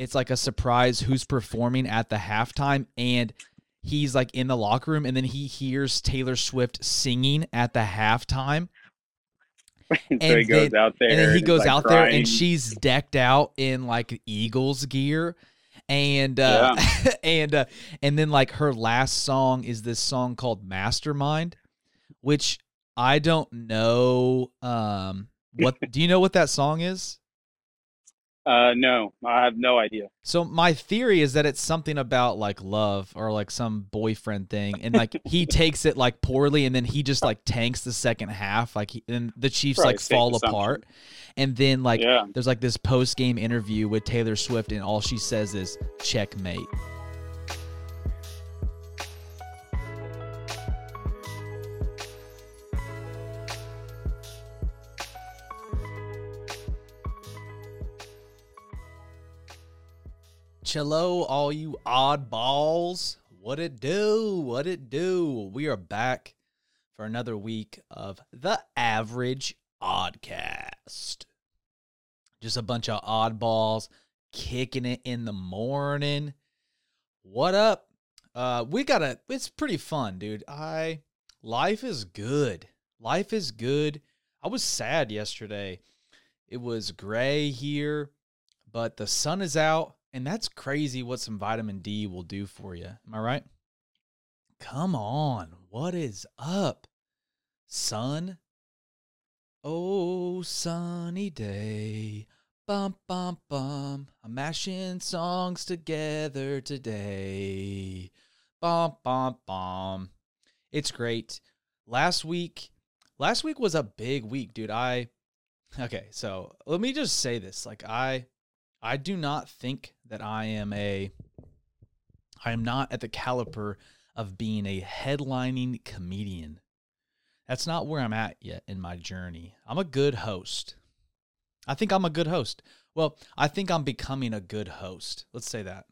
it's like a surprise who's performing at the halftime and he's like in the locker room and then he hears Taylor Swift singing at the halftime. so And he goes then- out there And then he he's, goes like, out there and she's decked out in like Eagles gear. And uh and uh, and then like her last song is this song called Mastermind, which I don't know um what do you know what that song is? Uh, no, I have no idea. So my theory is that it's something about like love or like some boyfriend thing, and like he takes it like poorly, and then he just like tanks the second half, like he, and the Chiefs Probably like fall apart, and then like yeah, there's like this post game interview with Taylor Swift, and all she says is checkmate. Cello, all you oddballs. What it do? What it do? We are back for another week of the average oddcast. Just a bunch of oddballs kicking it in the morning. What up? Uh we got to it's pretty fun, dude. I life is good. Life is good. I was sad yesterday. It was gray here, but the sun is out and that's crazy what some vitamin D will do for you. Am I right? Come on. What is up? Sun? Oh, sunny day. Bum, bum, bum. I'm mashing songs together today. Bum, bum, bum. It's great. Last week, last week was a big week, dude. I, okay, so let me just say this. Like, I, I do not think that I am a, I am not at the caliper of being a headlining comedian. That's not where I'm at yet in my journey. I'm a good host. I think I'm a good host. Well, I think I'm becoming a good host. Let's say that.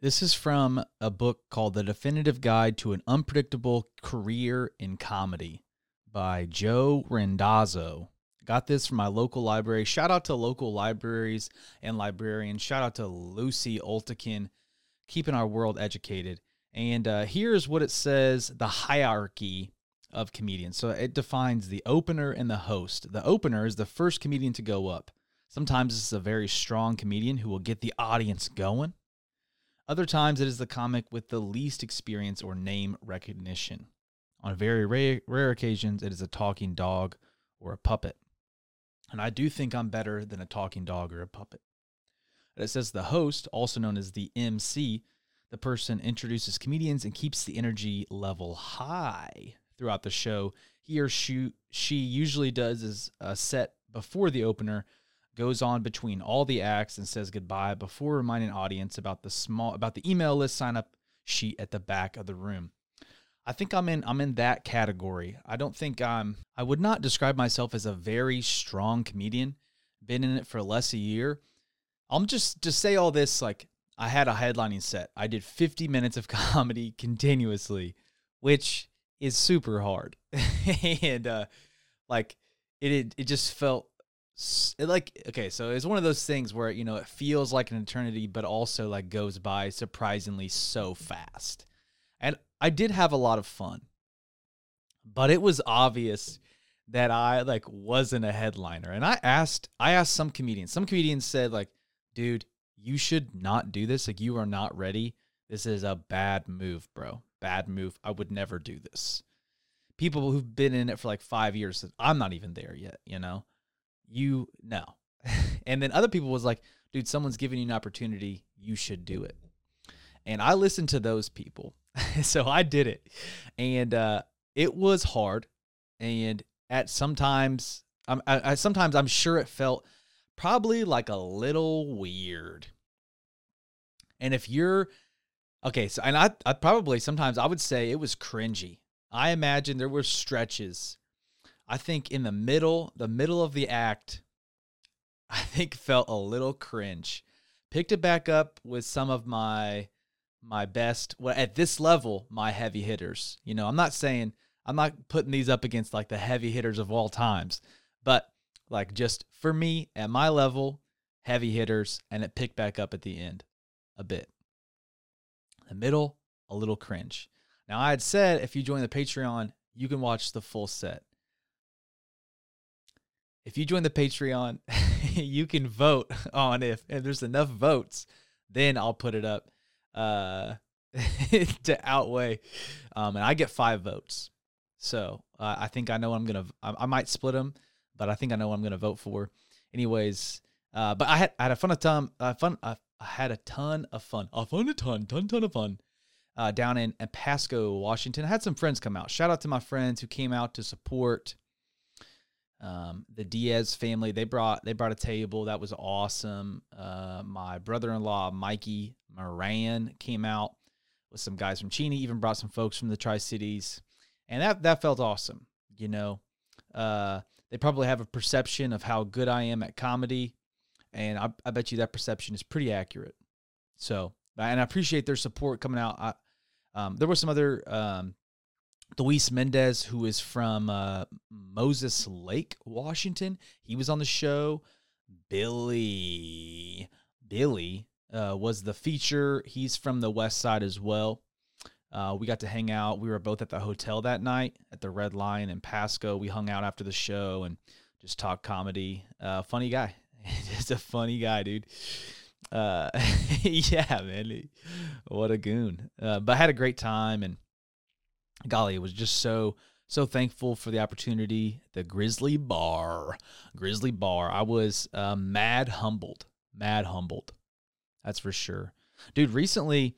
This is from a book called The Definitive Guide to an Unpredictable Career in Comedy by Joe Randazzo. Got this from my local library. Shout out to local libraries and librarians. Shout out to Lucy Oltekin, keeping our world educated. And uh, here's what it says the hierarchy of comedians. So it defines the opener and the host. The opener is the first comedian to go up. Sometimes is a very strong comedian who will get the audience going. Other times it is the comic with the least experience or name recognition. On very rare, rare occasions, it is a talking dog or a puppet. And I do think I'm better than a talking dog or a puppet. And it says the host, also known as the MC, the person introduces comedians and keeps the energy level high throughout the show. He or she, she usually does is a set before the opener, goes on between all the acts and says goodbye before reminding audience about the small about the email list sign up sheet at the back of the room. I think I'm in I'm in that category. I don't think I'm I would not describe myself as a very strong comedian. Been in it for less a year. I'm just to say all this like I had a headlining set. I did 50 minutes of comedy continuously, which is super hard. and uh like it, it it just felt it like okay, so it's one of those things where you know it feels like an eternity but also like goes by surprisingly so fast. I did have a lot of fun. But it was obvious that I like wasn't a headliner. And I asked I asked some comedians. Some comedians said like, "Dude, you should not do this. Like you are not ready. This is a bad move, bro. Bad move. I would never do this." People who've been in it for like 5 years said, "I'm not even there yet, you know." You no. and then other people was like, "Dude, someone's giving you an opportunity. You should do it." And I listened to those people. so I did it. And uh it was hard and at sometimes I'm I, I sometimes I'm sure it felt probably like a little weird. And if you're okay, so and I I probably sometimes I would say it was cringy. I imagine there were stretches. I think in the middle, the middle of the act, I think felt a little cringe. Picked it back up with some of my my best well at this level, my heavy hitters. You know, I'm not saying I'm not putting these up against like the heavy hitters of all times, but like just for me at my level, heavy hitters, and it picked back up at the end a bit. The middle, a little cringe. Now, I had said if you join the Patreon, you can watch the full set. If you join the Patreon, you can vote on if, if there's enough votes, then I'll put it up uh, to outweigh. Um, and I get five votes. So uh, I think I know I'm going to, I might split them, but I think I know I'm going to vote for. Anyways, uh, but I had, I had a fun of time, uh, fun, uh, I had a ton of fun, a fun a ton, ton, ton of fun uh, down in, in Pasco, Washington. I had some friends come out. Shout out to my friends who came out to support um, the Diaz family. They brought they brought a table that was awesome. Uh, my brother-in-law Mikey Moran came out with some guys from Cheney. Even brought some folks from the Tri Cities, and that that felt awesome. You know, uh, they probably have a perception of how good I am at comedy, and I, I bet you that perception is pretty accurate. So, and I appreciate their support coming out. I, um, there were some other um, Luis Mendez, who is from uh, Moses Lake, Washington. He was on the show. Billy, Billy uh, was the feature. He's from the West Side as well. Uh, we got to hang out. We were both at the hotel that night at the Red Lion in Pasco. We hung out after the show and just talked comedy. Uh, funny guy. Just a funny guy, dude. Uh, yeah, man. What a goon. Uh, but I had a great time and golly, it was just so so thankful for the opportunity. The Grizzly Bar, Grizzly Bar. I was uh, mad humbled, mad humbled. That's for sure, dude. Recently,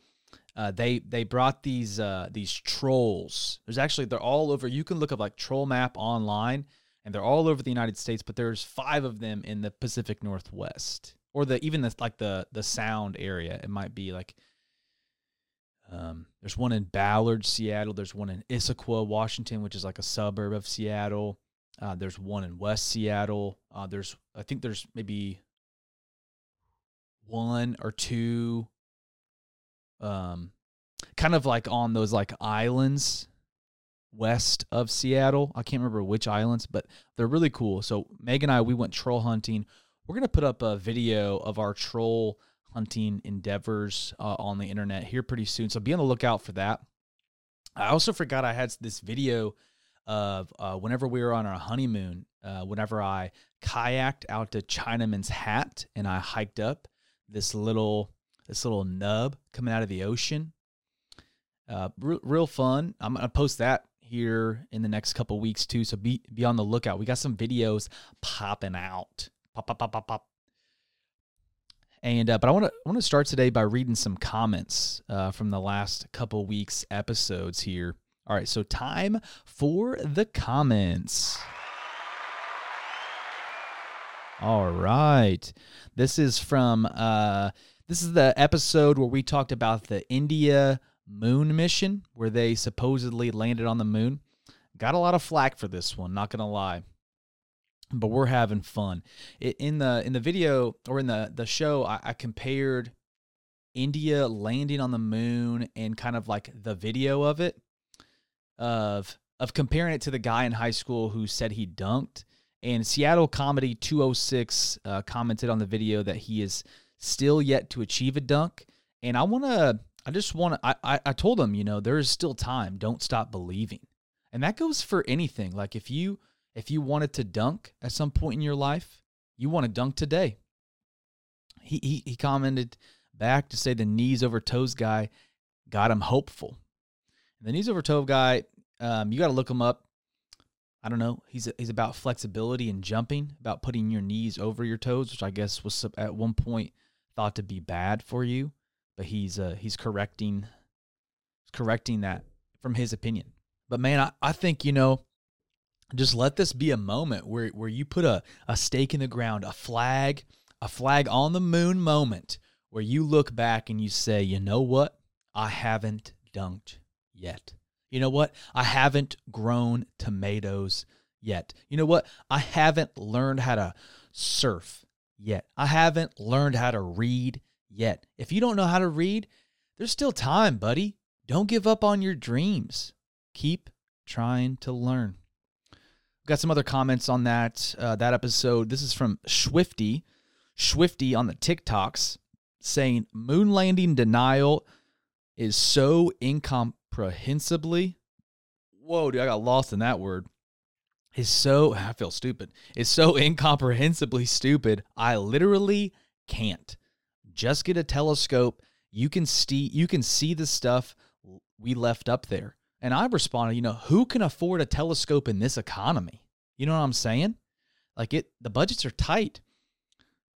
uh, they they brought these uh, these trolls. There's actually they're all over. You can look up like troll map online, and they're all over the United States. But there's five of them in the Pacific Northwest, or the even the like the the Sound area. It might be like um, there's one in Ballard, Seattle. There's one in Issaquah, Washington, which is like a suburb of Seattle. Uh, there's one in West Seattle. Uh, there's, I think there's maybe one or two, um, kind of like on those like islands west of Seattle. I can't remember which islands, but they're really cool. So Meg and I, we went troll hunting. We're gonna put up a video of our troll hunting endeavors uh, on the internet here pretty soon. So be on the lookout for that. I also forgot I had this video of uh, whenever we were on our honeymoon, uh, whenever I kayaked out to Chinaman's Hat and I hiked up this little this little nub coming out of the ocean. Uh, real, real fun. I'm gonna post that here in the next couple weeks too. So be be on the lookout. We got some videos popping out. Pop pop pop pop pop. And uh, but I want to want to start today by reading some comments uh, from the last couple weeks episodes here. All right, so time for the comments. All right, this is from uh, this is the episode where we talked about the India moon mission, where they supposedly landed on the moon. Got a lot of flack for this one, not gonna lie but we're having fun. It, in the in the video or in the the show, I, I compared India landing on the moon and kind of like the video of it, of of comparing it to the guy in high school who said he dunked. And Seattle Comedy 206 uh, commented on the video that he is still yet to achieve a dunk. And I want to, I just want to, I, I, I told him, you know, there is still time. Don't stop believing. And that goes for anything. Like if you, if you wanted to dunk at some point in your life, you want to dunk today. He, he, he commented back to say the knees over toes guy got him hopeful. The knees over toe guy, um, you got to look him up. I don't know. He's he's about flexibility and jumping, about putting your knees over your toes, which I guess was at one point thought to be bad for you, but he's uh, he's correcting correcting that from his opinion. But man, I, I think you know just let this be a moment where, where you put a, a stake in the ground, a flag, a flag on the moon moment where you look back and you say, you know what? I haven't dunked yet. You know what? I haven't grown tomatoes yet. You know what? I haven't learned how to surf yet. I haven't learned how to read yet. If you don't know how to read, there's still time, buddy. Don't give up on your dreams. Keep trying to learn. Got some other comments on that uh, that episode. This is from Swifty. Swifty on the TikToks saying moon landing denial is so incomprehensibly. Whoa, dude, I got lost in that word. Is so, I feel stupid. Is so incomprehensibly stupid. I literally can't. Just get a telescope. You can see you can see the stuff we left up there. And I responded, you know, who can afford a telescope in this economy? You know what I'm saying? Like it the budgets are tight.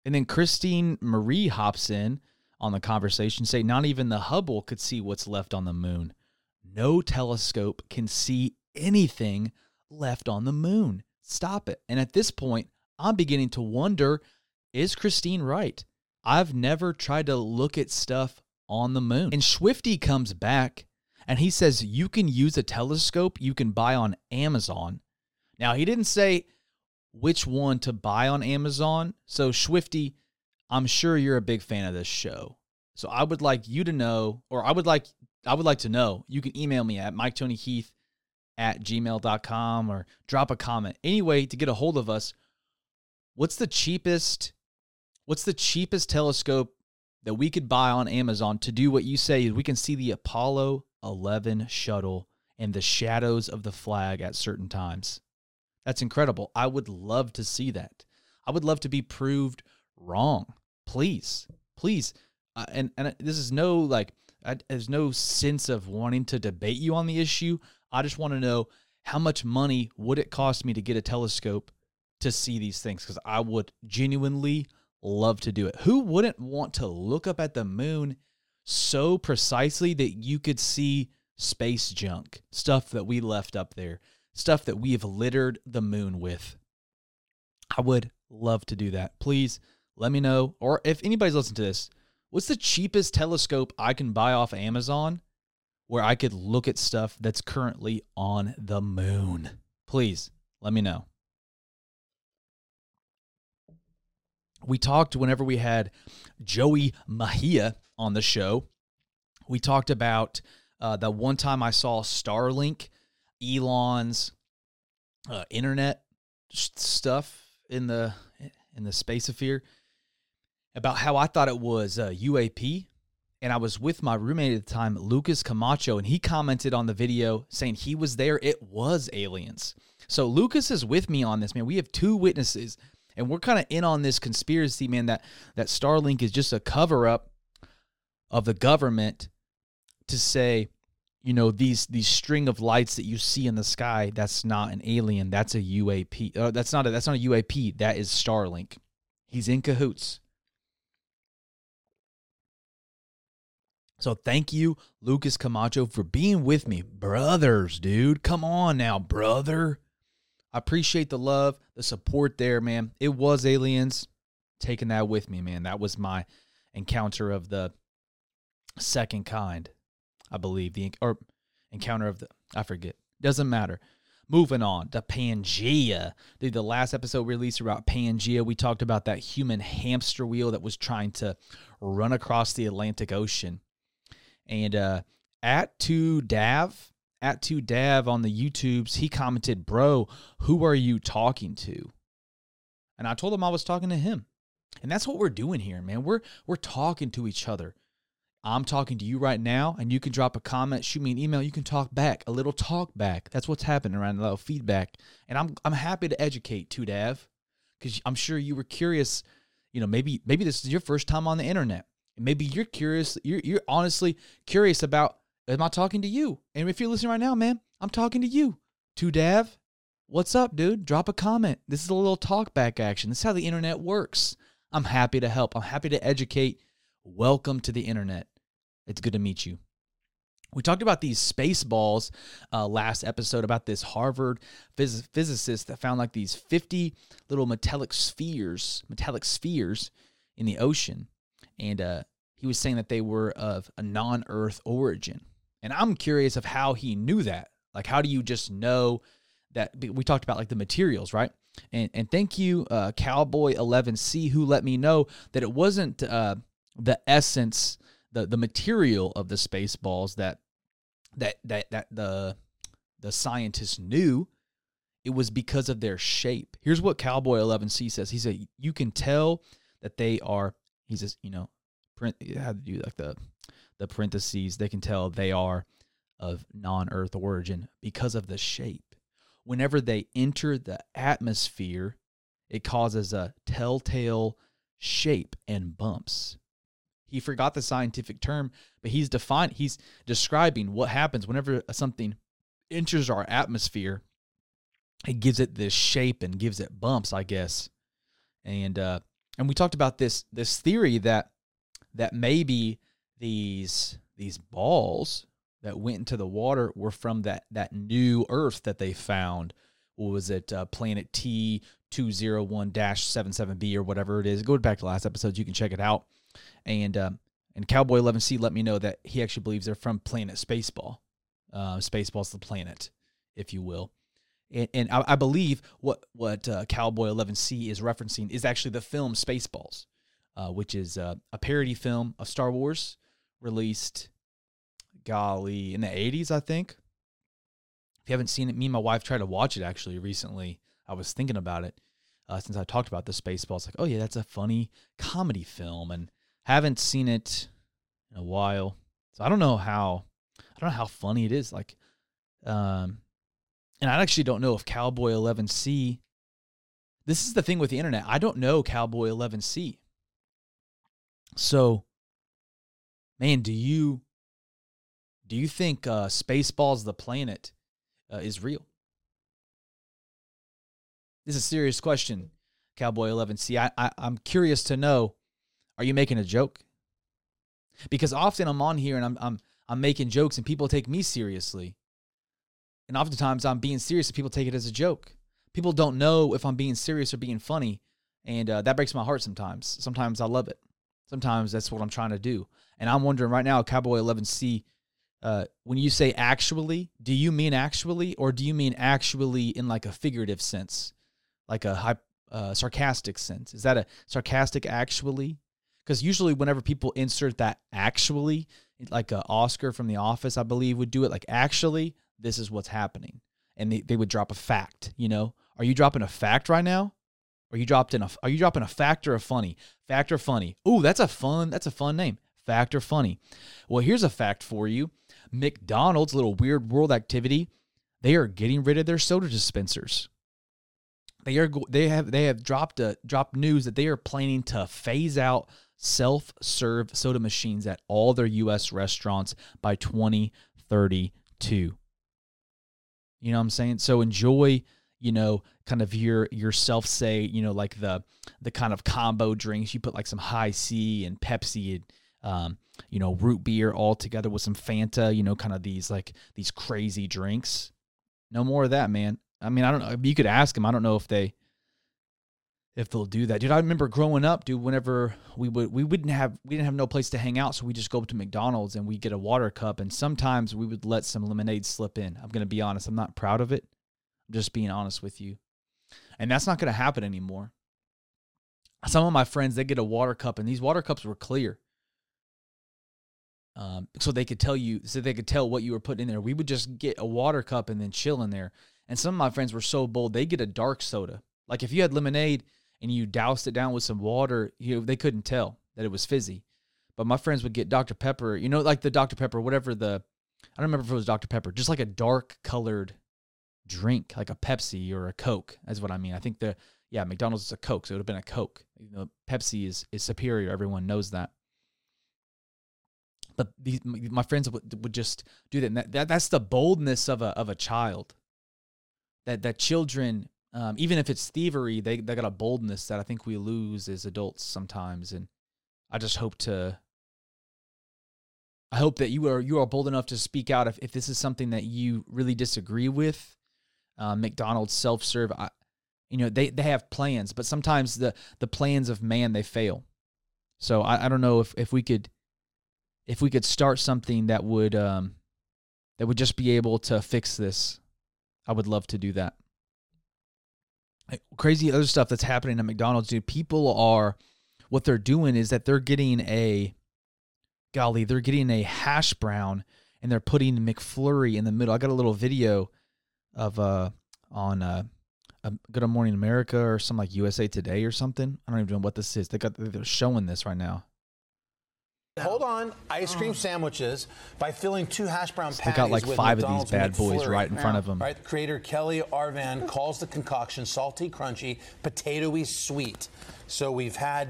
And then Christine Marie hops in on the conversation, say not even the Hubble could see what's left on the moon. No telescope can see anything left on the moon. Stop it. And at this point, I'm beginning to wonder is Christine right? I've never tried to look at stuff on the moon. And Swifty comes back and he says you can use a telescope you can buy on Amazon. Now, he didn't say which one to buy on Amazon. So, Swifty, I'm sure you're a big fan of this show. So, I would like you to know, or I would like I would like to know. You can email me at miketonyheath at gmail.com or drop a comment. Anyway, to get a hold of us, what's the cheapest what's the cheapest telescope that we could buy on Amazon to do what you say we can see the Apollo 11 shuttle and the shadows of the flag at certain times. That's incredible. I would love to see that. I would love to be proved wrong. Please, please. Uh, and and this is no like I, there's no sense of wanting to debate you on the issue. I just want to know how much money would it cost me to get a telescope to see these things because I would genuinely love to do it. Who wouldn't want to look up at the moon so precisely that you could see space junk, stuff that we left up there, stuff that we have littered the moon with? I would love to do that. Please let me know. Or if anybody's listening to this, what's the cheapest telescope I can buy off Amazon where I could look at stuff that's currently on the moon? Please let me know. we talked whenever we had Joey Mahia on the show. We talked about uh, the one time I saw Starlink, Elon's uh, internet stuff in the in the spacosphere about how I thought it was uh, UAP, and I was with my roommate at the time, Lucas Camacho, and he commented on the video saying he was there. It was aliens. So Lucas is with me on this, man. We have two witnesses and we're kind of in on this conspiracy, man, that that Starlink is just a cover up of the government to say, you know, these these string of lights that you see in the sky, that's not an alien, that's a UAP. Uh, that's not a, that's not a UAP, that is Starlink. He's in cahoots. So thank you, Lucas Camacho, for being with me. Brothers, dude. Come on now, brother. I appreciate the love, the support there, man. It was aliens taking that with me, man. That was my encounter of the second kind, I believe. The or encounter of the I forget. Doesn't matter. Moving on to Pangea. Dude, the last episode released about Pangea, we talked about that human hamster wheel that was trying to run across the Atlantic Ocean. And uh, at 2Dav, at 2Dav on the YouTubes, he commented, Bro, who are you talking to? And I told him I was talking to him. And that's what we're doing here, man. We're we're talking to each other. I'm talking to you right now, and you can drop a comment, shoot me an email, you can talk back, a little talk back. That's what's happening around a little feedback. And I'm I'm happy to educate 2Dav, because I'm sure you were curious, you know, maybe maybe this is your first time on the internet. Maybe you're curious, you're you're honestly curious about Am I talking to you? And if you're listening right now, man, I'm talking to you. To Dav, what's up, dude? Drop a comment. This is a little talk back action. This is how the internet works. I'm happy to help. I'm happy to educate. Welcome to the internet. It's good to meet you. We talked about these space balls uh, last episode about this Harvard phys- physicist that found like these 50 little metallic spheres, metallic spheres in the ocean. And uh, he was saying that they were of a non Earth origin. And I'm curious of how he knew that. Like, how do you just know that? We talked about like the materials, right? And and thank you, uh, Cowboy 11C, who let me know that it wasn't uh, the essence, the the material of the space balls that that that that the the scientists knew. It was because of their shape. Here's what Cowboy 11C says. He said, "You can tell that they are. He's just you know, print had to do like the the parentheses. They can tell they are of non-Earth origin because of the shape. Whenever they enter the atmosphere, it causes a telltale shape and bumps. He forgot the scientific term, but he's defined he's describing what happens whenever something enters our atmosphere. It gives it this shape and gives it bumps, I guess. And uh and we talked about this this theory that that maybe these these balls that went into the water were from that that new Earth that they found. What was it? Uh, planet T two zero one dash seven seven B or whatever it is. Go back to last episodes. You can check it out. And um, and Cowboy Eleven C let me know that he actually believes they're from planet Spaceball. Uh, Spaceball's the planet, if you will. And, and I, I believe what what uh, Cowboy Eleven C is referencing is actually the film Spaceballs, uh, which is uh, a parody film of Star Wars released golly, in the 80s, I think. If you haven't seen it, me and my wife tried to watch it actually recently. I was thinking about it uh, since I talked about the Spaceballs. Like, oh, yeah, that's a funny comedy film. And haven't seen it in a while. So I don't know how, I don't know how funny it is. Like, um, and I actually don't know if Cowboy 11C, this is the thing with the internet. I don't know Cowboy 11C. So, man, do you do you think uh, Spaceballs the planet uh, is real? This is a serious question, Cowboy 11. See, I, I, I'm curious to know are you making a joke? Because often I'm on here and I'm, I'm, I'm making jokes and people take me seriously. And oftentimes I'm being serious and people take it as a joke. People don't know if I'm being serious or being funny. And uh, that breaks my heart sometimes. Sometimes I love it. Sometimes that's what I'm trying to do. And I'm wondering right now, Cowboy 11C uh, when you say actually, do you mean actually, or do you mean actually in like a figurative sense, like a uh, sarcastic sense? Is that a sarcastic actually? Because usually, whenever people insert that actually, like a Oscar from The Office, I believe would do it like actually, this is what's happening, and they, they would drop a fact. You know, are you dropping a fact right now? Are you dropped in a? Are you dropping a fact or a funny? Fact or funny? Ooh, that's a fun. That's a fun name. Fact or funny? Well, here's a fact for you. McDonald's, little weird world activity, they are getting rid of their soda dispensers. They are they have they have dropped a dropped news that they are planning to phase out self-serve soda machines at all their US restaurants by 2032. You know what I'm saying? So enjoy, you know, kind of your yourself say, you know, like the the kind of combo drinks. You put like some Hi-C and Pepsi and um, you know, root beer all together with some Fanta, you know, kind of these like these crazy drinks. No more of that, man. I mean, I don't know. You could ask them. I don't know if they if they'll do that. Dude, I remember growing up, dude, whenever we would we wouldn't have we didn't have no place to hang out, so we just go up to McDonald's and we get a water cup and sometimes we would let some lemonade slip in. I'm going to be honest, I'm not proud of it. I'm just being honest with you. And that's not going to happen anymore. Some of my friends, they get a water cup and these water cups were clear um, so they could tell you, so they could tell what you were putting in there. We would just get a water cup and then chill in there. And some of my friends were so bold, they get a dark soda. Like if you had lemonade and you doused it down with some water, you know, they couldn't tell that it was fizzy. But my friends would get Dr. Pepper, you know, like the Dr. Pepper, whatever the, I don't remember if it was Dr. Pepper, just like a dark colored drink, like a Pepsi or a Coke. That's what I mean. I think the, yeah, McDonald's is a Coke, so it would have been a Coke. You know, Pepsi is is superior. Everyone knows that but these my friends would, would just do that. And that, that that's the boldness of a of a child. That that children, um, even if it's thievery, they they got a boldness that I think we lose as adults sometimes. And I just hope to. I hope that you are you are bold enough to speak out if, if this is something that you really disagree with. Uh, McDonald's self serve, you know they they have plans, but sometimes the the plans of man they fail. So I, I don't know if if we could if we could start something that would um, that would just be able to fix this, I would love to do that. Crazy other stuff that's happening at McDonald's, dude. People are what they're doing is that they're getting a golly, they're getting a hash brown and they're putting McFlurry in the middle. I got a little video of uh on uh a Good Morning America or some like USA Today or something. I don't even know what this is. They got they're showing this right now. Hold on, ice cream sandwiches by filling two hash brown They patties got like with five McDonald's of these bad boys McFlurry. right in front of them. Right, creator Kelly Arvan calls the concoction salty, crunchy, potatoey, sweet. So we've had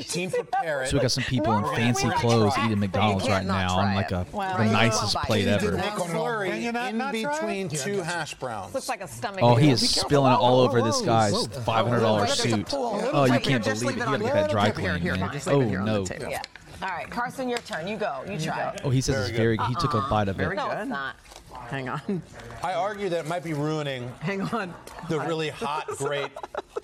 team prepare it. So we got some people in fancy clothes eating McDonald's right now on like a Well, the nicest plate ever. McFlurry Can you not- in between it? two hash browns. Looks like a stomach. Oh, he is spilling it all over this guy's five hundred dollar suit. Oh, you can't believe it. it You on gotta get that dry Here, clean, here, man. Oh leave it oh, here on the no. Table. Yeah. All right, Carson, your turn. You go. You try. Oh, he says it's very. Good. He took a uh-uh. bite of it. No, it's not. Hang on. I argue that it might be ruining Hang on. the really hot, great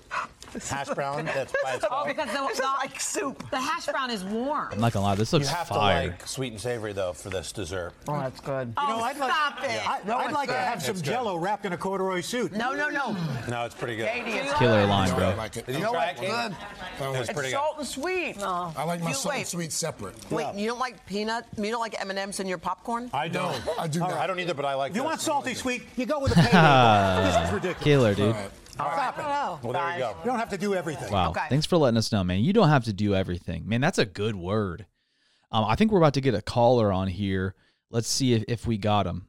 hash brown that's by Oh, because the, This the, like soup. the hash brown is warm. I'm not gonna lie, this looks You have fire. to like sweet and savory though for this dessert. Oh, that's good. Oh, You know, I'd like, stop it. I, would like to have some It's good. Jello wrapped in a corduroy suit. No, no, no. No, it's pretty good. Katie, it's Killer line, I bro. like it. Did you know try what? it, Katie? Good. It's It's pretty good. salt and sweet. No. I like my You- salt and wait. sweet separate. Wait, you don't like peanut? You don't like M&M's in your popcorn? I don't. I do not. I don't either, but I like If you this. want salty sweet, you go with a payday. this is ridiculous. Killer, dude. Stop it. Well, there you go. You don't have to do everything. Wow. Okay. Thanks for letting us know, man. You don't have to do everything. Man, that's a good word. Um, I think we're about to get a caller on here. Let's see if, if we got him.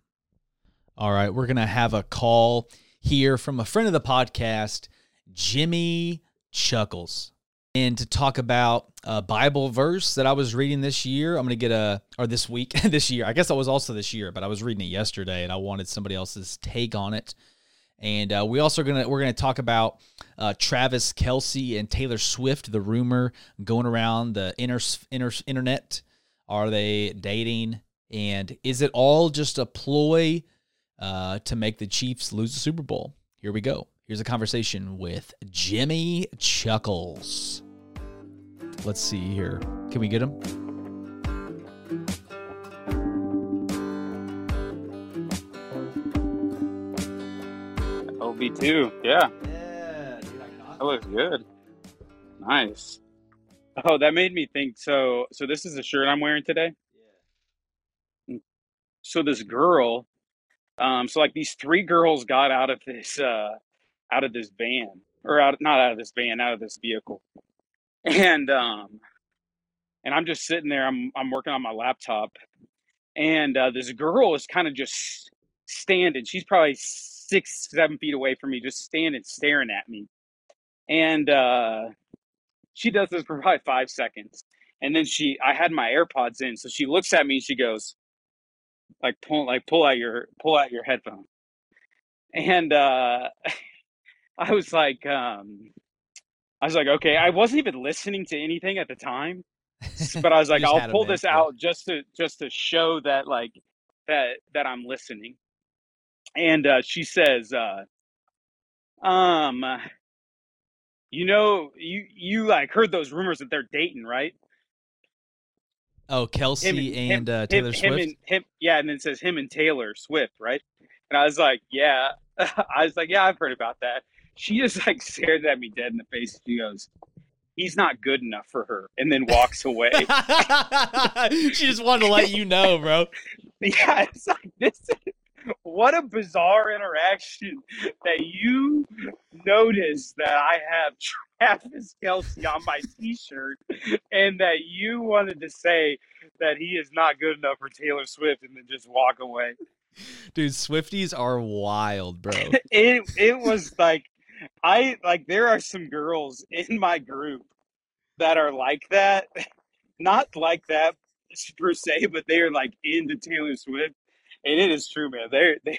All right. We're going to have a call here from a friend of the podcast, Jimmy Chuckles. And to talk about a Bible verse that I was reading this year, I'm going to get a, or this week, this year. I guess I was also this year, but I was reading it yesterday and I wanted somebody else's take on it. And uh, we also gonna we're gonna talk about uh, Travis Kelce and Taylor Swift. The rumor going around the inter, inter, internet: Are they dating? And is it all just a ploy uh, to make the Chiefs lose the Super Bowl? Here we go. Here's a conversation with Jimmy Chuckles. Let's see here. Can we get him? LB2, yeah, Yeah, dude, that looks good. Nice. Oh, that made me think. So, so this is the shirt I'm wearing today. So this girl, um, so like these three girls got out of this, uh, out of this van, or out not out of this van, out of this vehicle, and um, and I'm just sitting there. I'm I'm working on my laptop, and uh, this girl is kind of just standing. She's probably six, seven feet away from me, just standing, staring at me. And uh, she does this for probably five seconds, and then she, I had my AirPods in, so she looks at me and she goes, like pull, like pull out your, pull out your headphone. And uh, I was like, um, I was like, okay, I wasn't even listening to anything at the time, but I was like, I'll pull this out just to just to show that like that that I'm listening. And uh, she says, uh, um, you know, you you like heard those rumors that they're dating, right? Oh, Kelce and uh, Taylor him, Swift. Him and him, yeah, and then it says him and Taylor Swift, right? And I was like, yeah. I was like, yeah, I've heard about that. She just like stared at me dead in the face. She goes, he's not good enough for her, and then walks away. she just wanted to let you know, bro. yeah, it's like this. Is, what a bizarre interaction that you notice that I have Travis Kelce on my T-shirt, and that you wanted to say that he is not good enough for Taylor Swift, and then just walk away. Dude, Swifties are wild, bro. It it was like I like there are some girls in my group that are like that, not like that per se, but they are like into Taylor Swift, and it is true, man. They they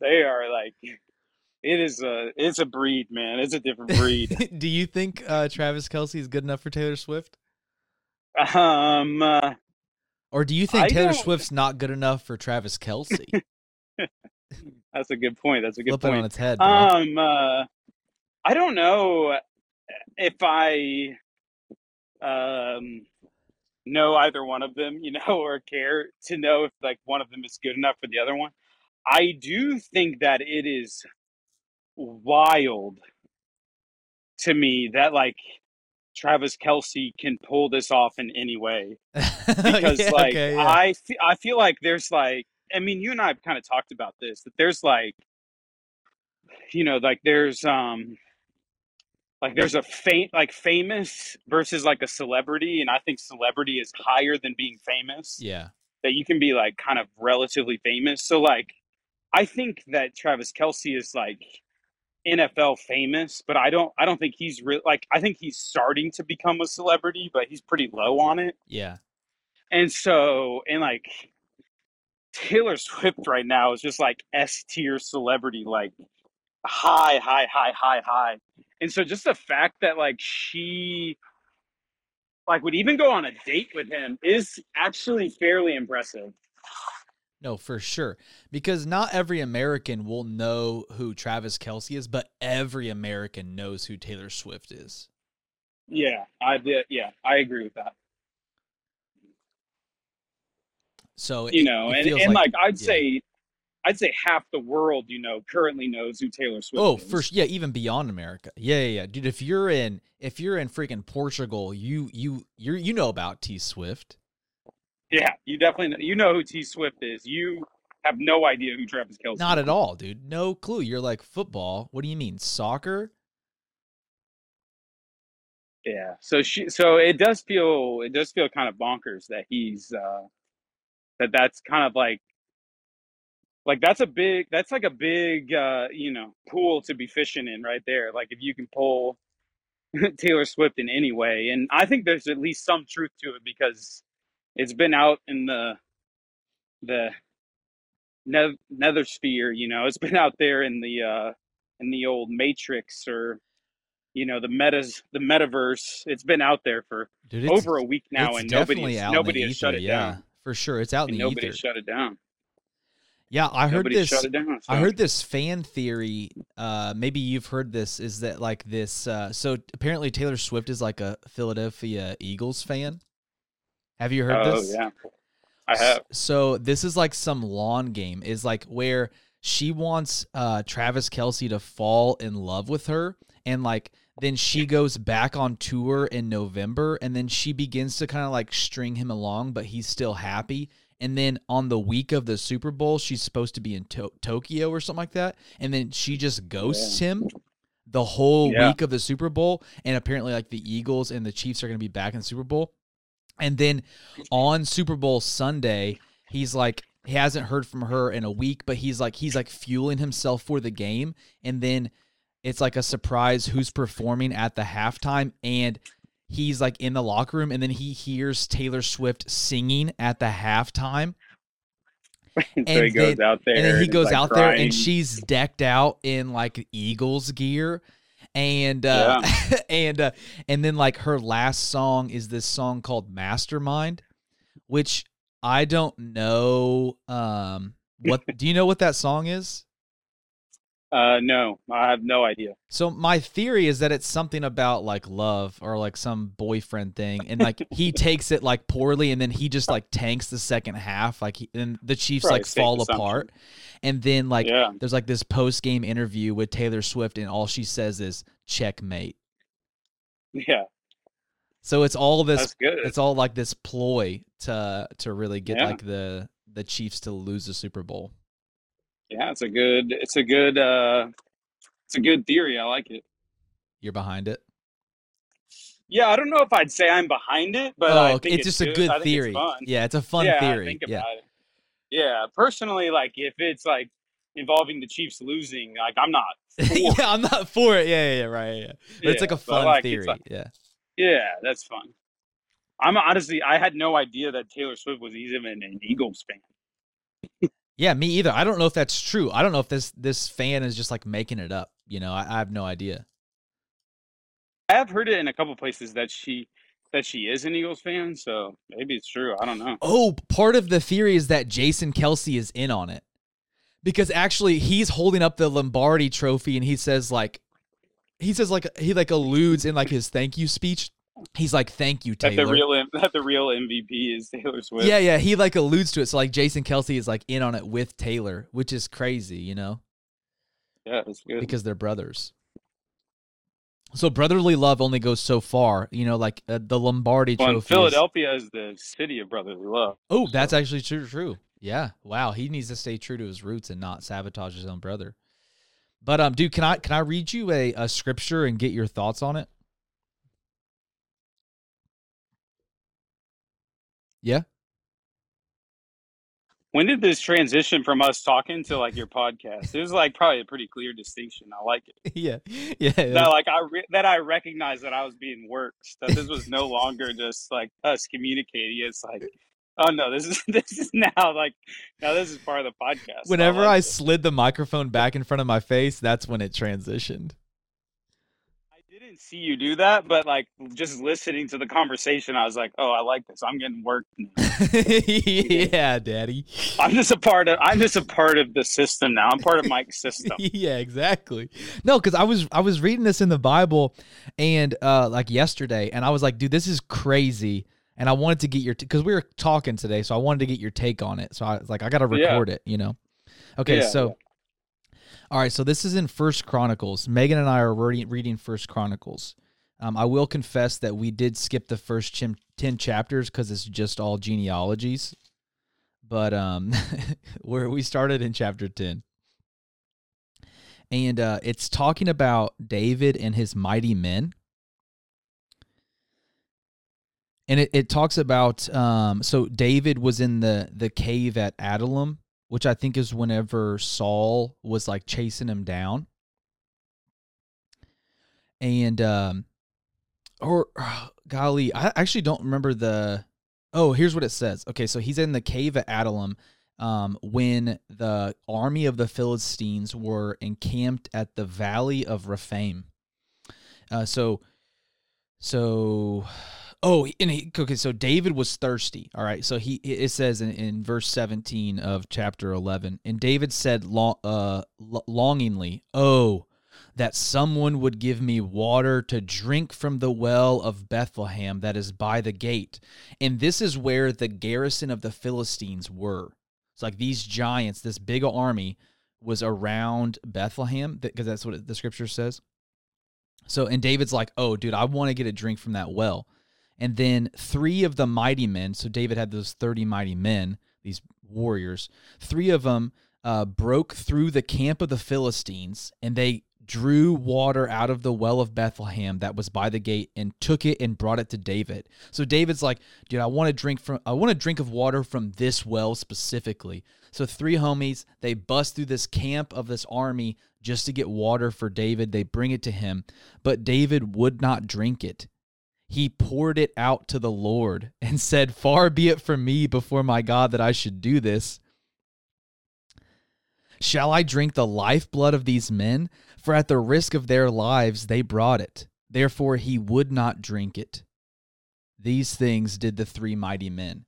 they are like it is a it's a breed, man. It's a different breed. Do you think uh, Travis Kelce is good enough for Taylor Swift? um, uh, Or do you think I Taylor don't- Swift's not good enough for Travis Kelce? that's a good point. That's a good Flip it on its head, bro. Um, uh, I don't know if I um know either one of them, you know, or care to know if like one of them is good enough for the other one. I do think that it is wild to me that like Travis Kelce can pull this off in any way because Yeah, like okay, yeah. I fe- I feel like there's like I mean you and I have kind of talked about this that there's like you know, like there's um like there's a faint like famous versus like a celebrity, and I think celebrity is higher than being famous. Yeah. That you can be like kind of relatively famous. So like I think that Travis Kelce is like NFL famous, but I don't I don't think he's real like I think he's starting to become a celebrity, but he's pretty low on it. Yeah. And so and like Taylor Swift right now is just like S tier celebrity, like high, high, high, high, high. And so just the fact that like she like would even go on a date with him is actually fairly impressive. No, for sure. Because not every American will know who Travis Kelce is, but every American knows who Taylor Swift is. Yeah, I did. Yeah, I agree with that. So You it- know, it and, and like, I'd yeah. say, I'd say half the world, you know, currently knows who Taylor Swift Oh, is. for s- yeah, even beyond America. Yeah, yeah, yeah, dude. If you're in, if you're in freaking Portugal, you you you you know about T Swift. Yeah, you definitely know, you know who T Swift is. You have no idea who Travis Kelce. Is. Not is. at all, dude. No clue. You're like football. What do you mean soccer? Yeah. So she. So it does feel. It does feel kind of bonkers that he's. uh That that's kind of like. Like that's a big. That's like a big. uh You know, pool to be fishing in right there. Like if you can pull Taylor Swift in any way, and I think there's at least some truth to it because it's been out in the the ne- nether sphere. You know, it's been out there in the uh in the old Matrix or you know the metas the metaverse. It's been out there for Dude, over a week now, and nobody definitely out nobody has shut ether, it yeah, down. for sure. It's out in the nobody ether. shut it down. Yeah, I heard Nobody this. down. I heard this fan theory. Uh, maybe you've heard this. Is that like this? Uh, so apparently Taylor Swift is like a Philadelphia Eagles fan. Have you heard Oh this? Oh yeah, I have. So this is like some lawn game. Is like where she wants uh, Travis Kelce to fall in love with her, and like then she goes back on tour in November, and then she begins to kind of like string him along, but he's still happy. And then on the week of the Super Bowl, she's supposed to be in to- Tokyo or something like that, and then she just ghosts him the whole Yeah. week of the Super Bowl. And apparently, like the Eagles and the Chiefs are going to be back in the Super Bowl. And then on Super Bowl Sunday, he's like he hasn't heard from her in a week, but he's like he's like fueling himself for the game. And then it's like a surprise who's performing at the halftime and he's like in the locker room and then he hears Taylor Swift singing at the halftime. so he and goes then- out there, And then he he's, goes like, out there and she's decked out in like Eagles gear. And uh and uh, and then like her last song is this song called Mastermind, which I don't know um what do you know what that song is? Uh, no, I have no idea. So my theory is that it's something about like love or like some boyfriend thing, and like he takes it like poorly, and then he just like tanks the second half, like he, and the Chiefs Probably like fall apart, and then like Yeah. there's like this post game interview with Taylor Swift, and all she says is checkmate. Yeah, So it's all this, it's all like this ploy to to really get Yeah. like the the Chiefs to lose the Super Bowl. Yeah, it's a good. It's a good. uh It's a good theory. I like it. You're behind it. Yeah, I don't know if I'd say I'm behind it, but I oh, think it's just a good theory. It's. Yeah, it's a fun yeah, I theory. think yeah. it. Yeah, personally, like if it's like involving the Chiefs losing, like I'm not. yeah, I'm not for it. Yeah, yeah, yeah right. Yeah. But it's like a fun like, theory. like- yeah. Yeah, that's fun. I'm honestly, I had no idea that Taylor Swift was even an Eagles fan. Yeah, me either. I don't know if that's true. I don't know if this this fan is just like making it up. You know, I, I have no idea. I have heard it in a couple places that she that she is an Eagles fan, so maybe it's true. I don't know. Oh, part of the theory is that Jason Kelce is in on it. Because actually he's holding up the Lombardi trophy and he says like he says like he like alludes in like his thank you speech. He's like, Thank you, That Taylor. the real that the real MVP is Taylor Swift. yeah, yeah. He like alludes to it. So like Jason Kelce is like in on it with Taylor, which is crazy, you know? yeah, it's good. because they're brothers. So brotherly love only goes so far, you know. Like uh, the Lombardi well, trophy. Philadelphia is the city of brotherly love. oh, that's actually true. True. Yeah. Wow. He needs to stay true to his roots and not sabotage his own brother. But um, dude, can I can I read you a, a scripture and get your thoughts on it? Yeah. When did this transition from us talking to like your podcast? It was like probably a pretty clear distinction. I like it. yeah. Yeah. That like I re- that I recognized that I was being worked. That this was no longer just like us communicating. It's like, oh no, this is this is now like now this is part of the podcast. Whenever like I slid the microphone back in front of my face, that's when it transitioned. I didn't see you do that, but like just listening to the conversation, I was like, oh, I like this. I'm getting worked. now. yeah, daddy. I'm just a part of. I'm just a part of the system now. I'm part of Mike's system. yeah, exactly. No, because I was I was reading this in the Bible, and uh, like yesterday, and I was like, dude, this is crazy. And I wanted to get your because we were talking today, so I wanted to get your take on it. So I was like, I got to Yeah. record it, you know. Okay, Yeah, so all right, so this is in First Chronicles. Megan and I are reading, First Chronicles. Um, I will confess that we did skip the first ten chapters because it's just all genealogies, but um, where we started in chapter ten and uh, it's talking about David and his mighty men. And it, it talks about um, so David was in the the cave at Adullam, which I think is whenever Saul was like chasing him down. And um, or golly, I actually don't remember the. Oh, here's what it says. Okay, so he's in the cave at Adullam um, when the army of the Philistines were encamped at the valley of Rephaim. Uh, so, so, oh, and he, okay, so David was thirsty. All right, so he it says in, in verse seventeen of chapter eleven, and David said long, uh, lo- longingly, "Oh, that someone would give me water to drink from the well of Bethlehem that is by the gate." And this is where the garrison of the Philistines were. It's like these giants, this big army was around Bethlehem because that's what the scripture says. So, and David's like, oh, dude, I want to get a drink from that well. And then three of the mighty men, so David had those 30 mighty men, these warriors, three of them uh, broke through the camp of the Philistines and they drew water out of the well of Bethlehem that was by the gate and took it and brought it to David. So David's like, dude, I want to drink from I want to drink of water from this well specifically. So three homies, they bust through this camp of this army just to get water for David. They bring it to him, but David would not drink it. He poured it out to the Lord and said, Far be it from me before my God that I should do this. Shall I drink the lifeblood of these men? For at the risk of their lives they brought it. Therefore he would not drink it. These things did the three mighty men.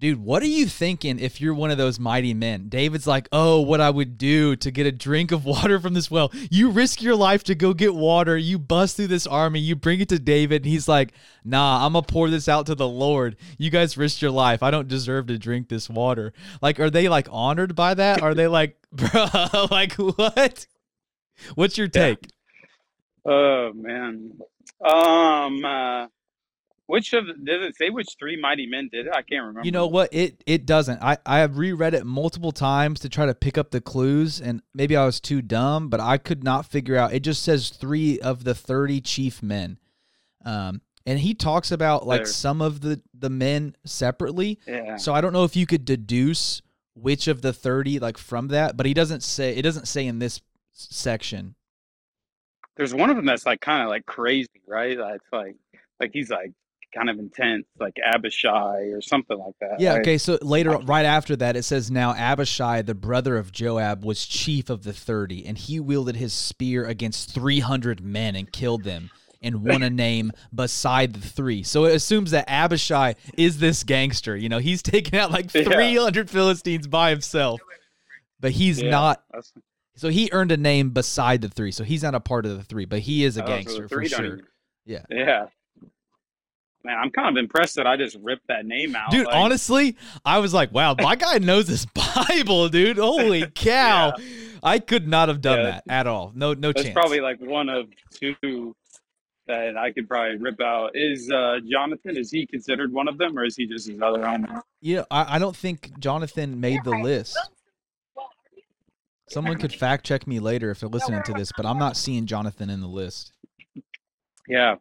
Dude, what are you thinking if you're one of those mighty men? David's like, oh, what I would do to get a drink of water from this well. You risk your life to go get water. You bust through this army. You bring it to David. And he's like, nah, I'm going to pour this out to the Lord. You guys risked your life. I don't deserve to drink this water. Like, are they like honored by that? Are they like, bro, like what? What's your take? Oh man. Um. Uh, which of does it say which three mighty men did it? I can't remember. You know what? It it doesn't. I I have reread it multiple times to try to pick up the clues, and maybe I was too dumb, but I could not figure out. It just says three of the thirty chief men, um, and he talks about like There. some of the the men separately. Yeah. So I don't know if you could deduce which of the thirty like from that, but he doesn't say. It doesn't say in this section. There's one of them that's like kind of like crazy, right? Like like like he's like kind of intense, like Abishai or something like that. Yeah, right? okay. So later, right after that, it says, Now Abishai, the brother of Joab, was chief of the 30, and he wielded his spear against 300 men and killed them and won a name beside the three. So it assumes that Abishai is this gangster. You know, he's taken out like Yeah. 300 Philistines by himself, but he's Yeah, not. So he earned a name beside the three. So he's not a part of the three, but he is a oh, so gangster for sure. Yeah. Yeah. Man, I'm kind of impressed that I just ripped that name out. Dude, like, honestly, I was like, wow, my guy knows his Bible, dude. Holy cow. I could not have done Yeah. that at all. No no that's chance. probably like one of two that I could probably rip out. Is uh, Jonathan? Is he considered one of them, or is he just his other homie? know, I, I don't think Jonathan made the list. Someone could fact check me later if they're listening to this, but I'm not seeing Jonathan in the list. Yeah.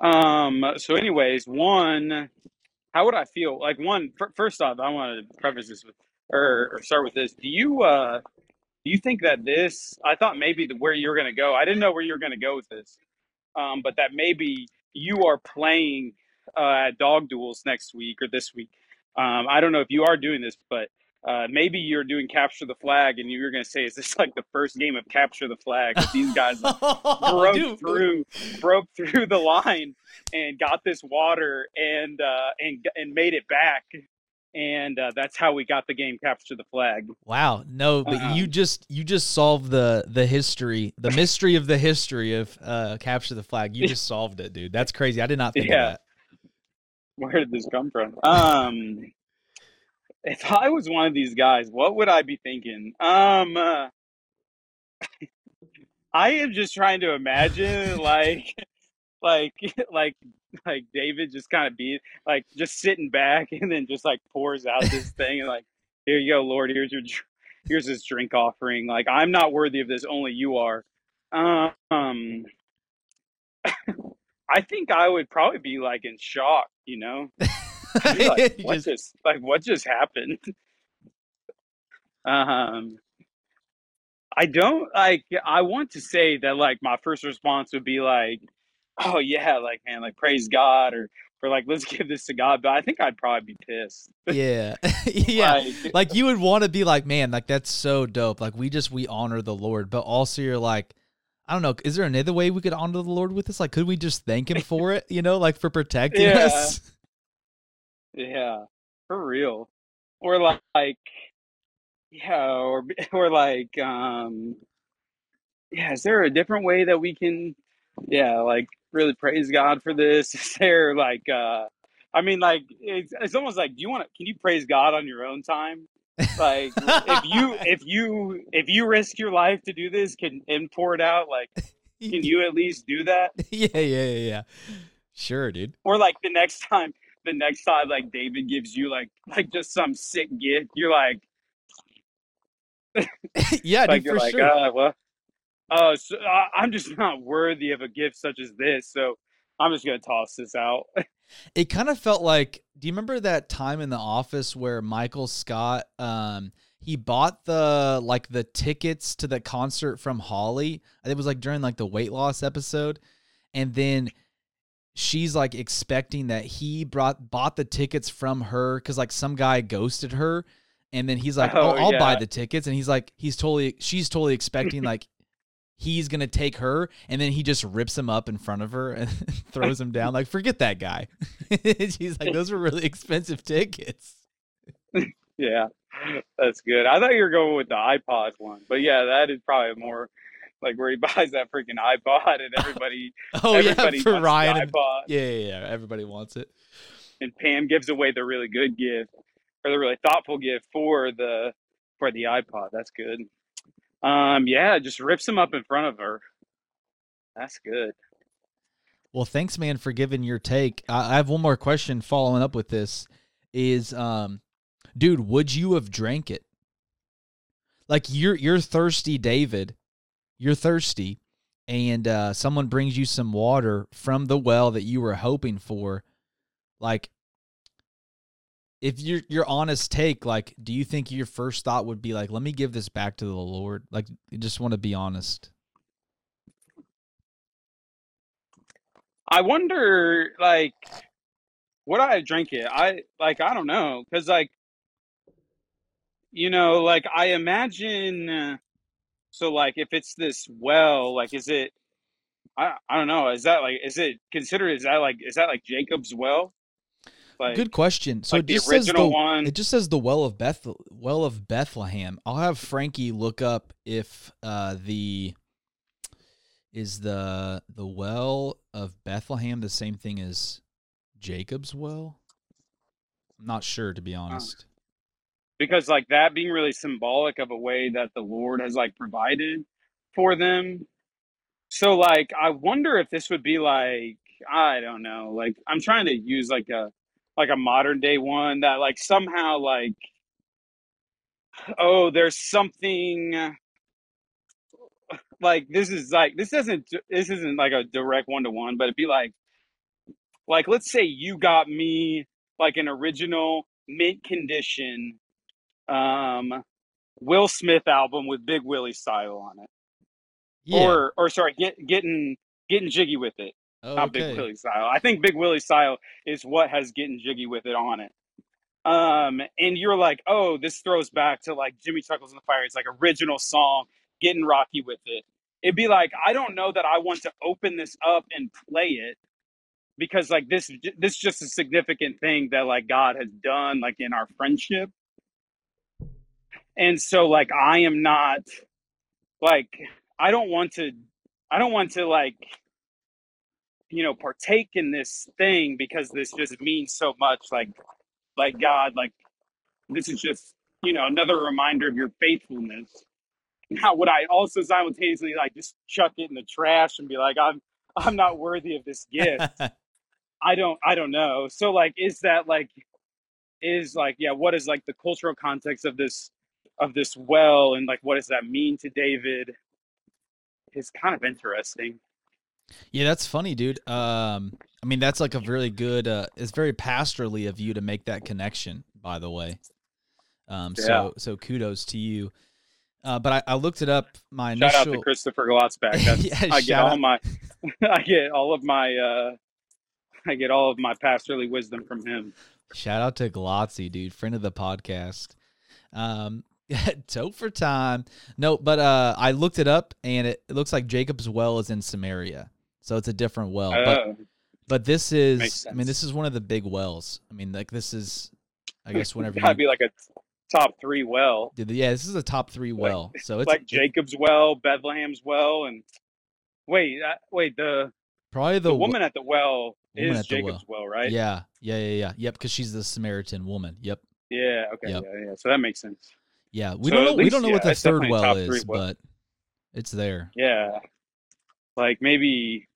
Um. So, anyways, one, how would I feel? Like one, fir- first off, I want to preface this with, or, or start with this. Do you, uh, do you think that this? I thought maybe the, where you're going to go. I didn't know where you were going to go with this. Um, but that maybe you are playing uh, at dog duels next week or this week. Um, I don't know if you are doing this, but uh, maybe you're doing capture the flag, and you're going to say, "Is this like the first game of capture the flag?" These guys like, broke Dude. through, broke through the line, and got this water, and uh, and and made it back, and uh, that's how we got the game capture the flag. Wow, no, but Uh-uh. you just you just solved the the history, the mystery of the history of uh capture the flag. You just solved it, dude. That's crazy. I did not think Yeah. of that. Where did this come from? Um, if I was one of these guys, what would I be thinking? Um, uh, I am just trying to imagine, like, like, like, like David just kind of be like just sitting back and then just like pours out this thing and like, here you go, Lord. Here's your, here's this drink offering. Like, I'm not worthy of this. Only you are. Um, I think I would probably be like in shock, you know. Like, what just- just like what just happened? um, I don't like. I want to say that like my first response would be like, oh yeah, like man, like praise God or or like let's give this to God. But I think I'd probably be pissed. yeah, yeah. Like, Like you would want to be like, man, like that's so dope. Like we just we honor the Lord, but also you're like, I don't know, is there another way we could honor the Lord with this? Like, could we just thank Him for it? You know, like for protecting Yeah. us. Yeah, for real. Or like, like yeah, or or like um yeah, is there a different way that we can yeah, like really praise God for this? Is there like uh I mean like it's, it's almost like do you want to can you praise God on your own time? Like if you if you if you risk your life to do this can and pour it out like can you at least do that? yeah, yeah, yeah, yeah. Sure, dude. Or like the next time the next time like David gives you like like just some sick gift, you're like yeah, like dude, you're for like, sure. uh, well, uh, so, I I'm just not worthy of a gift such as this, so I'm just gonna toss this out. it kind of felt like do you remember that time in the office where michael scott um he bought the like the tickets to the concert from holly it was like during like the weight loss episode and then she's like expecting that he brought bought the tickets from her because like some guy ghosted her and then he's like oh, Oh, i'll buy the tickets and he's like he's totally she's totally expecting like he's gonna take her and then he just rips him up in front of her and throws him down like forget that guy. She's like those were really expensive tickets. Yeah, that's good. I thought you were going with the iPod one, but yeah, that is probably more like where he buys that freaking iPod and everybody, oh yeah everybody for wants ryan and, yeah, yeah yeah everybody wants it and Pam gives away the really good gift or the really thoughtful gift for the for the iPod. That's good. Um, yeah, just rips him up in front of her. That's good. well thanks man for giving your take i, I have one more question following up with this is um dude would you have drank it like you're you're thirsty david you're thirsty and uh someone brings you some water from the well that you were hoping for like if your your honest take like do you think your first thought would be like let me give this back to the lord like you just want to be honest I wonder, like, would I drink it? I like, I don't know, because like, you know, like I imagine. So like, if it's this well, like, is it? I I don't know. Is that like? Is it considered? Is that like? Is that like Jacob's well? Like, good question so like it the just says the original one? it just says the well of beth well of bethlehem i'll have frankie look up if uh the is the the well of bethlehem the same thing as jacob's well i'm not sure to be honest because like that being really symbolic of a way that the Lord has like provided for them. So like I wonder if this would be like I don't know, like I'm trying to use like a like a modern day one that like somehow like oh there's something like this is like this doesn't this isn't like a direct one to one, but it'd be like like let's say you got me like an original mint condition um Will Smith album with Big Willie style on it. Yeah. Or or sorry, get getting getting jiggy with it. Not Big. Willie style. I think Big Willie style is what has getting jiggy with it on it. Um, and you're like, oh, this throws back to like Jimmy Chuckles in the Fire. It's like original song, getting rocky with it. It'd be like, I don't know that I want to open this up and play it because like this this is just a significant thing that like God has done like in our friendship. And so like I am not like I don't want to I don't want to like you know partake in this thing because this just means so much like like God like this is just you know another reminder of your faithfulness. Now would I also simultaneously like just chuck it in the trash and be like I'm I'm not worthy of this gift. I don't I don't know. So like is that like is like yeah, what is like the cultural context of this of this well and like what does that mean to David? Is kind of interesting. Yeah, that's funny, dude. Um, I mean, that's like a really good. Uh, it's very pastorally of you to make that connection. By the way, um, so Yeah. so kudos to you. Uh, but I, I looked it up. My Shout out to Christopher Glotzback. Yeah, I get all out. my I get all of my uh I get all of my pastorly wisdom from him. shout out to Glotzy, dude, friend of the podcast. Um, tote for time. No, but uh, I looked it up, and it, it looks like Jacob's well is in Samaria, so it's a different well. but Uh, but this is, I mean, this is one of the big wells. I mean, like this is, I guess whenever gotta you be like a top three well. Did the- Yeah, this is a top three Like- well. so it's like Jacob's well, Bethlehem's well, and wait, uh, wait, the probably the, the, wo- woman at the well is Jacob's well, right? Yeah, yeah, yeah, yeah. Yep, because she's the Samaritan woman. Yep. Yeah, okay, Yep. yeah, yeah. So that makes sense. Yeah, we So don't know. we don't know yeah, what the third well is, well. but it's there. Yeah. Like maybe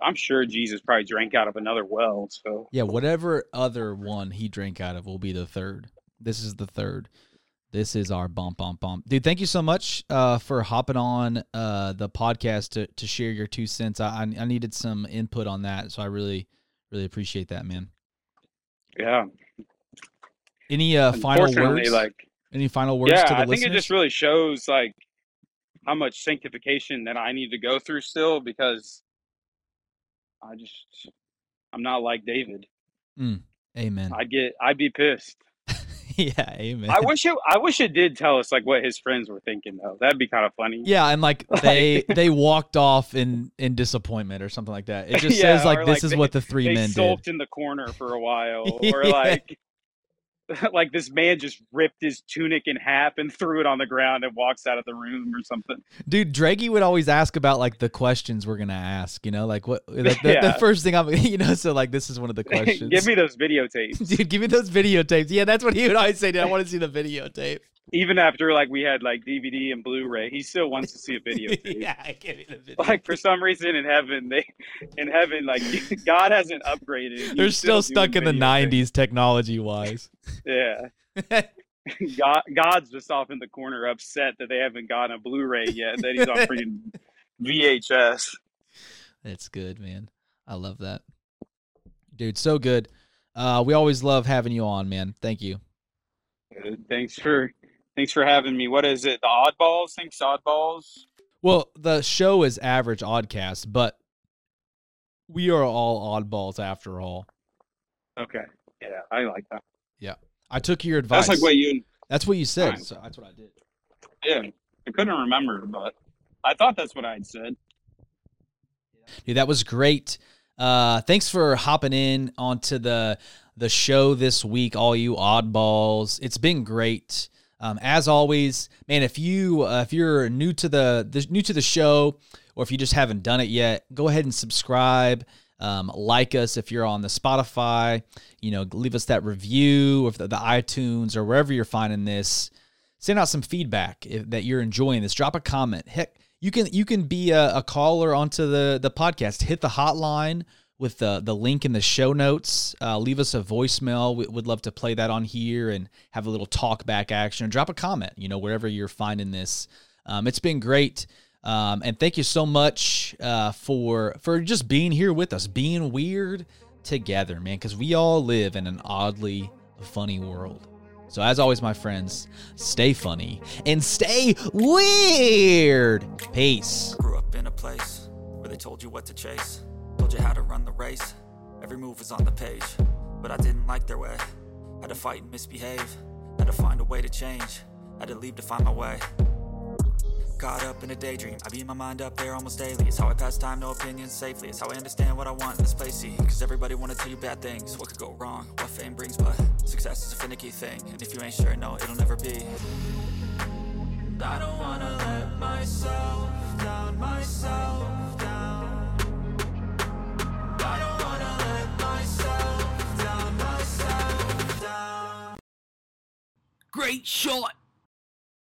I'm sure Jesus probably drank out of another well, so Yeah, whatever other one he drank out of will be the third. This is the third. This is our bump, bump, bump, dude. Thank you so much uh, for hopping on uh, the podcast to to share your two cents. I, I I needed some input on that, so I really really appreciate that, man. yeah. Any uh, final words? like Any final words yeah, to the I think listeners? it just really shows like how much sanctification that I need to go through still because I just I'm not like David. Amen. I get I'd be pissed. yeah, amen. I wish it I wish it did tell us like what his friends were thinking though. That'd be kind of funny. Yeah, and like they they walked off in in disappointment or something like that. It just Yeah, says like this like, is they- what the three they men did. sulked in the corner for a while, or Yeah. like, like this man just ripped his tunic in half and threw it on the ground and walks out of the room or something. Dude, Draggy would always ask about like the questions we're gonna ask. You know, like what like, the, the first thing I'm you know. So like this is one of the questions. Give me those videotapes. dude, give me those videotapes. Yeah, that's what he would always say. Dude, I want to see the videotape. Even after like we had like DVD and Blu-ray, he still wants to see a video. yeah, give me the video. Like for some reason in heaven, they in heaven like God hasn't upgraded. They're still stuck in the '90s technology wise. Yeah. God, God's just off in the corner, upset that they haven't gotten a Blu-ray yet. That he's on freaking VHS. That's good, man. I love that, dude. So good. Uh, we always love having you on, man. Thank you. Thanks for thanks for having me. What is it? The oddballs? Thanks, oddballs. Well, the show is average oddcast, but we are all oddballs after all. Okay. Yeah, I like that. Yeah. I took your advice. That's like what you. That's what you said. Fine. So that's what I did. Yeah, I couldn't remember, but I thought that's what I had said. Dude, that was great. Uh, thanks for hopping in onto the the show this week, all you oddballs. It's been great. Um, as always, man. If you uh, if you're new to the, the new to the show, or if you just haven't done it yet, go ahead and subscribe. Um, like us if you're on the Spotify. You know, leave us that review or the, the iTunes or wherever you're finding this. Send out some feedback if, that you're enjoying this. Drop a comment. Heck, you can you can be a, a caller onto the the podcast. Hit the hotline with the the link in the show notes. Uh, leave us a voicemail. We would love to play that on here and have a little talk back action. Or drop a comment. You know wherever you're finding this. Um, it's been great. Um, and thank you so much uh, for for just being here with us, being weird together, man, because we all live in an oddly funny world. So, as always, my friends, stay funny and stay weird. Peace. Grew up in a place where they told you what to chase, told you how to run the race. Every move was on the page, but I didn't like their way. Had to fight and misbehave, had to find a way to change, had to leave to find my way. Caught up in a daydream, I beat my mind up there almost daily. It's how I pass time, no opinions safely. It's how I understand what I want in this place. See, cause everybody wanna tell you bad things. What could go wrong, what fame brings, but success is a finicky thing. And if you ain't sure, no, it'll never be. I don't wanna let myself down, myself Great shot!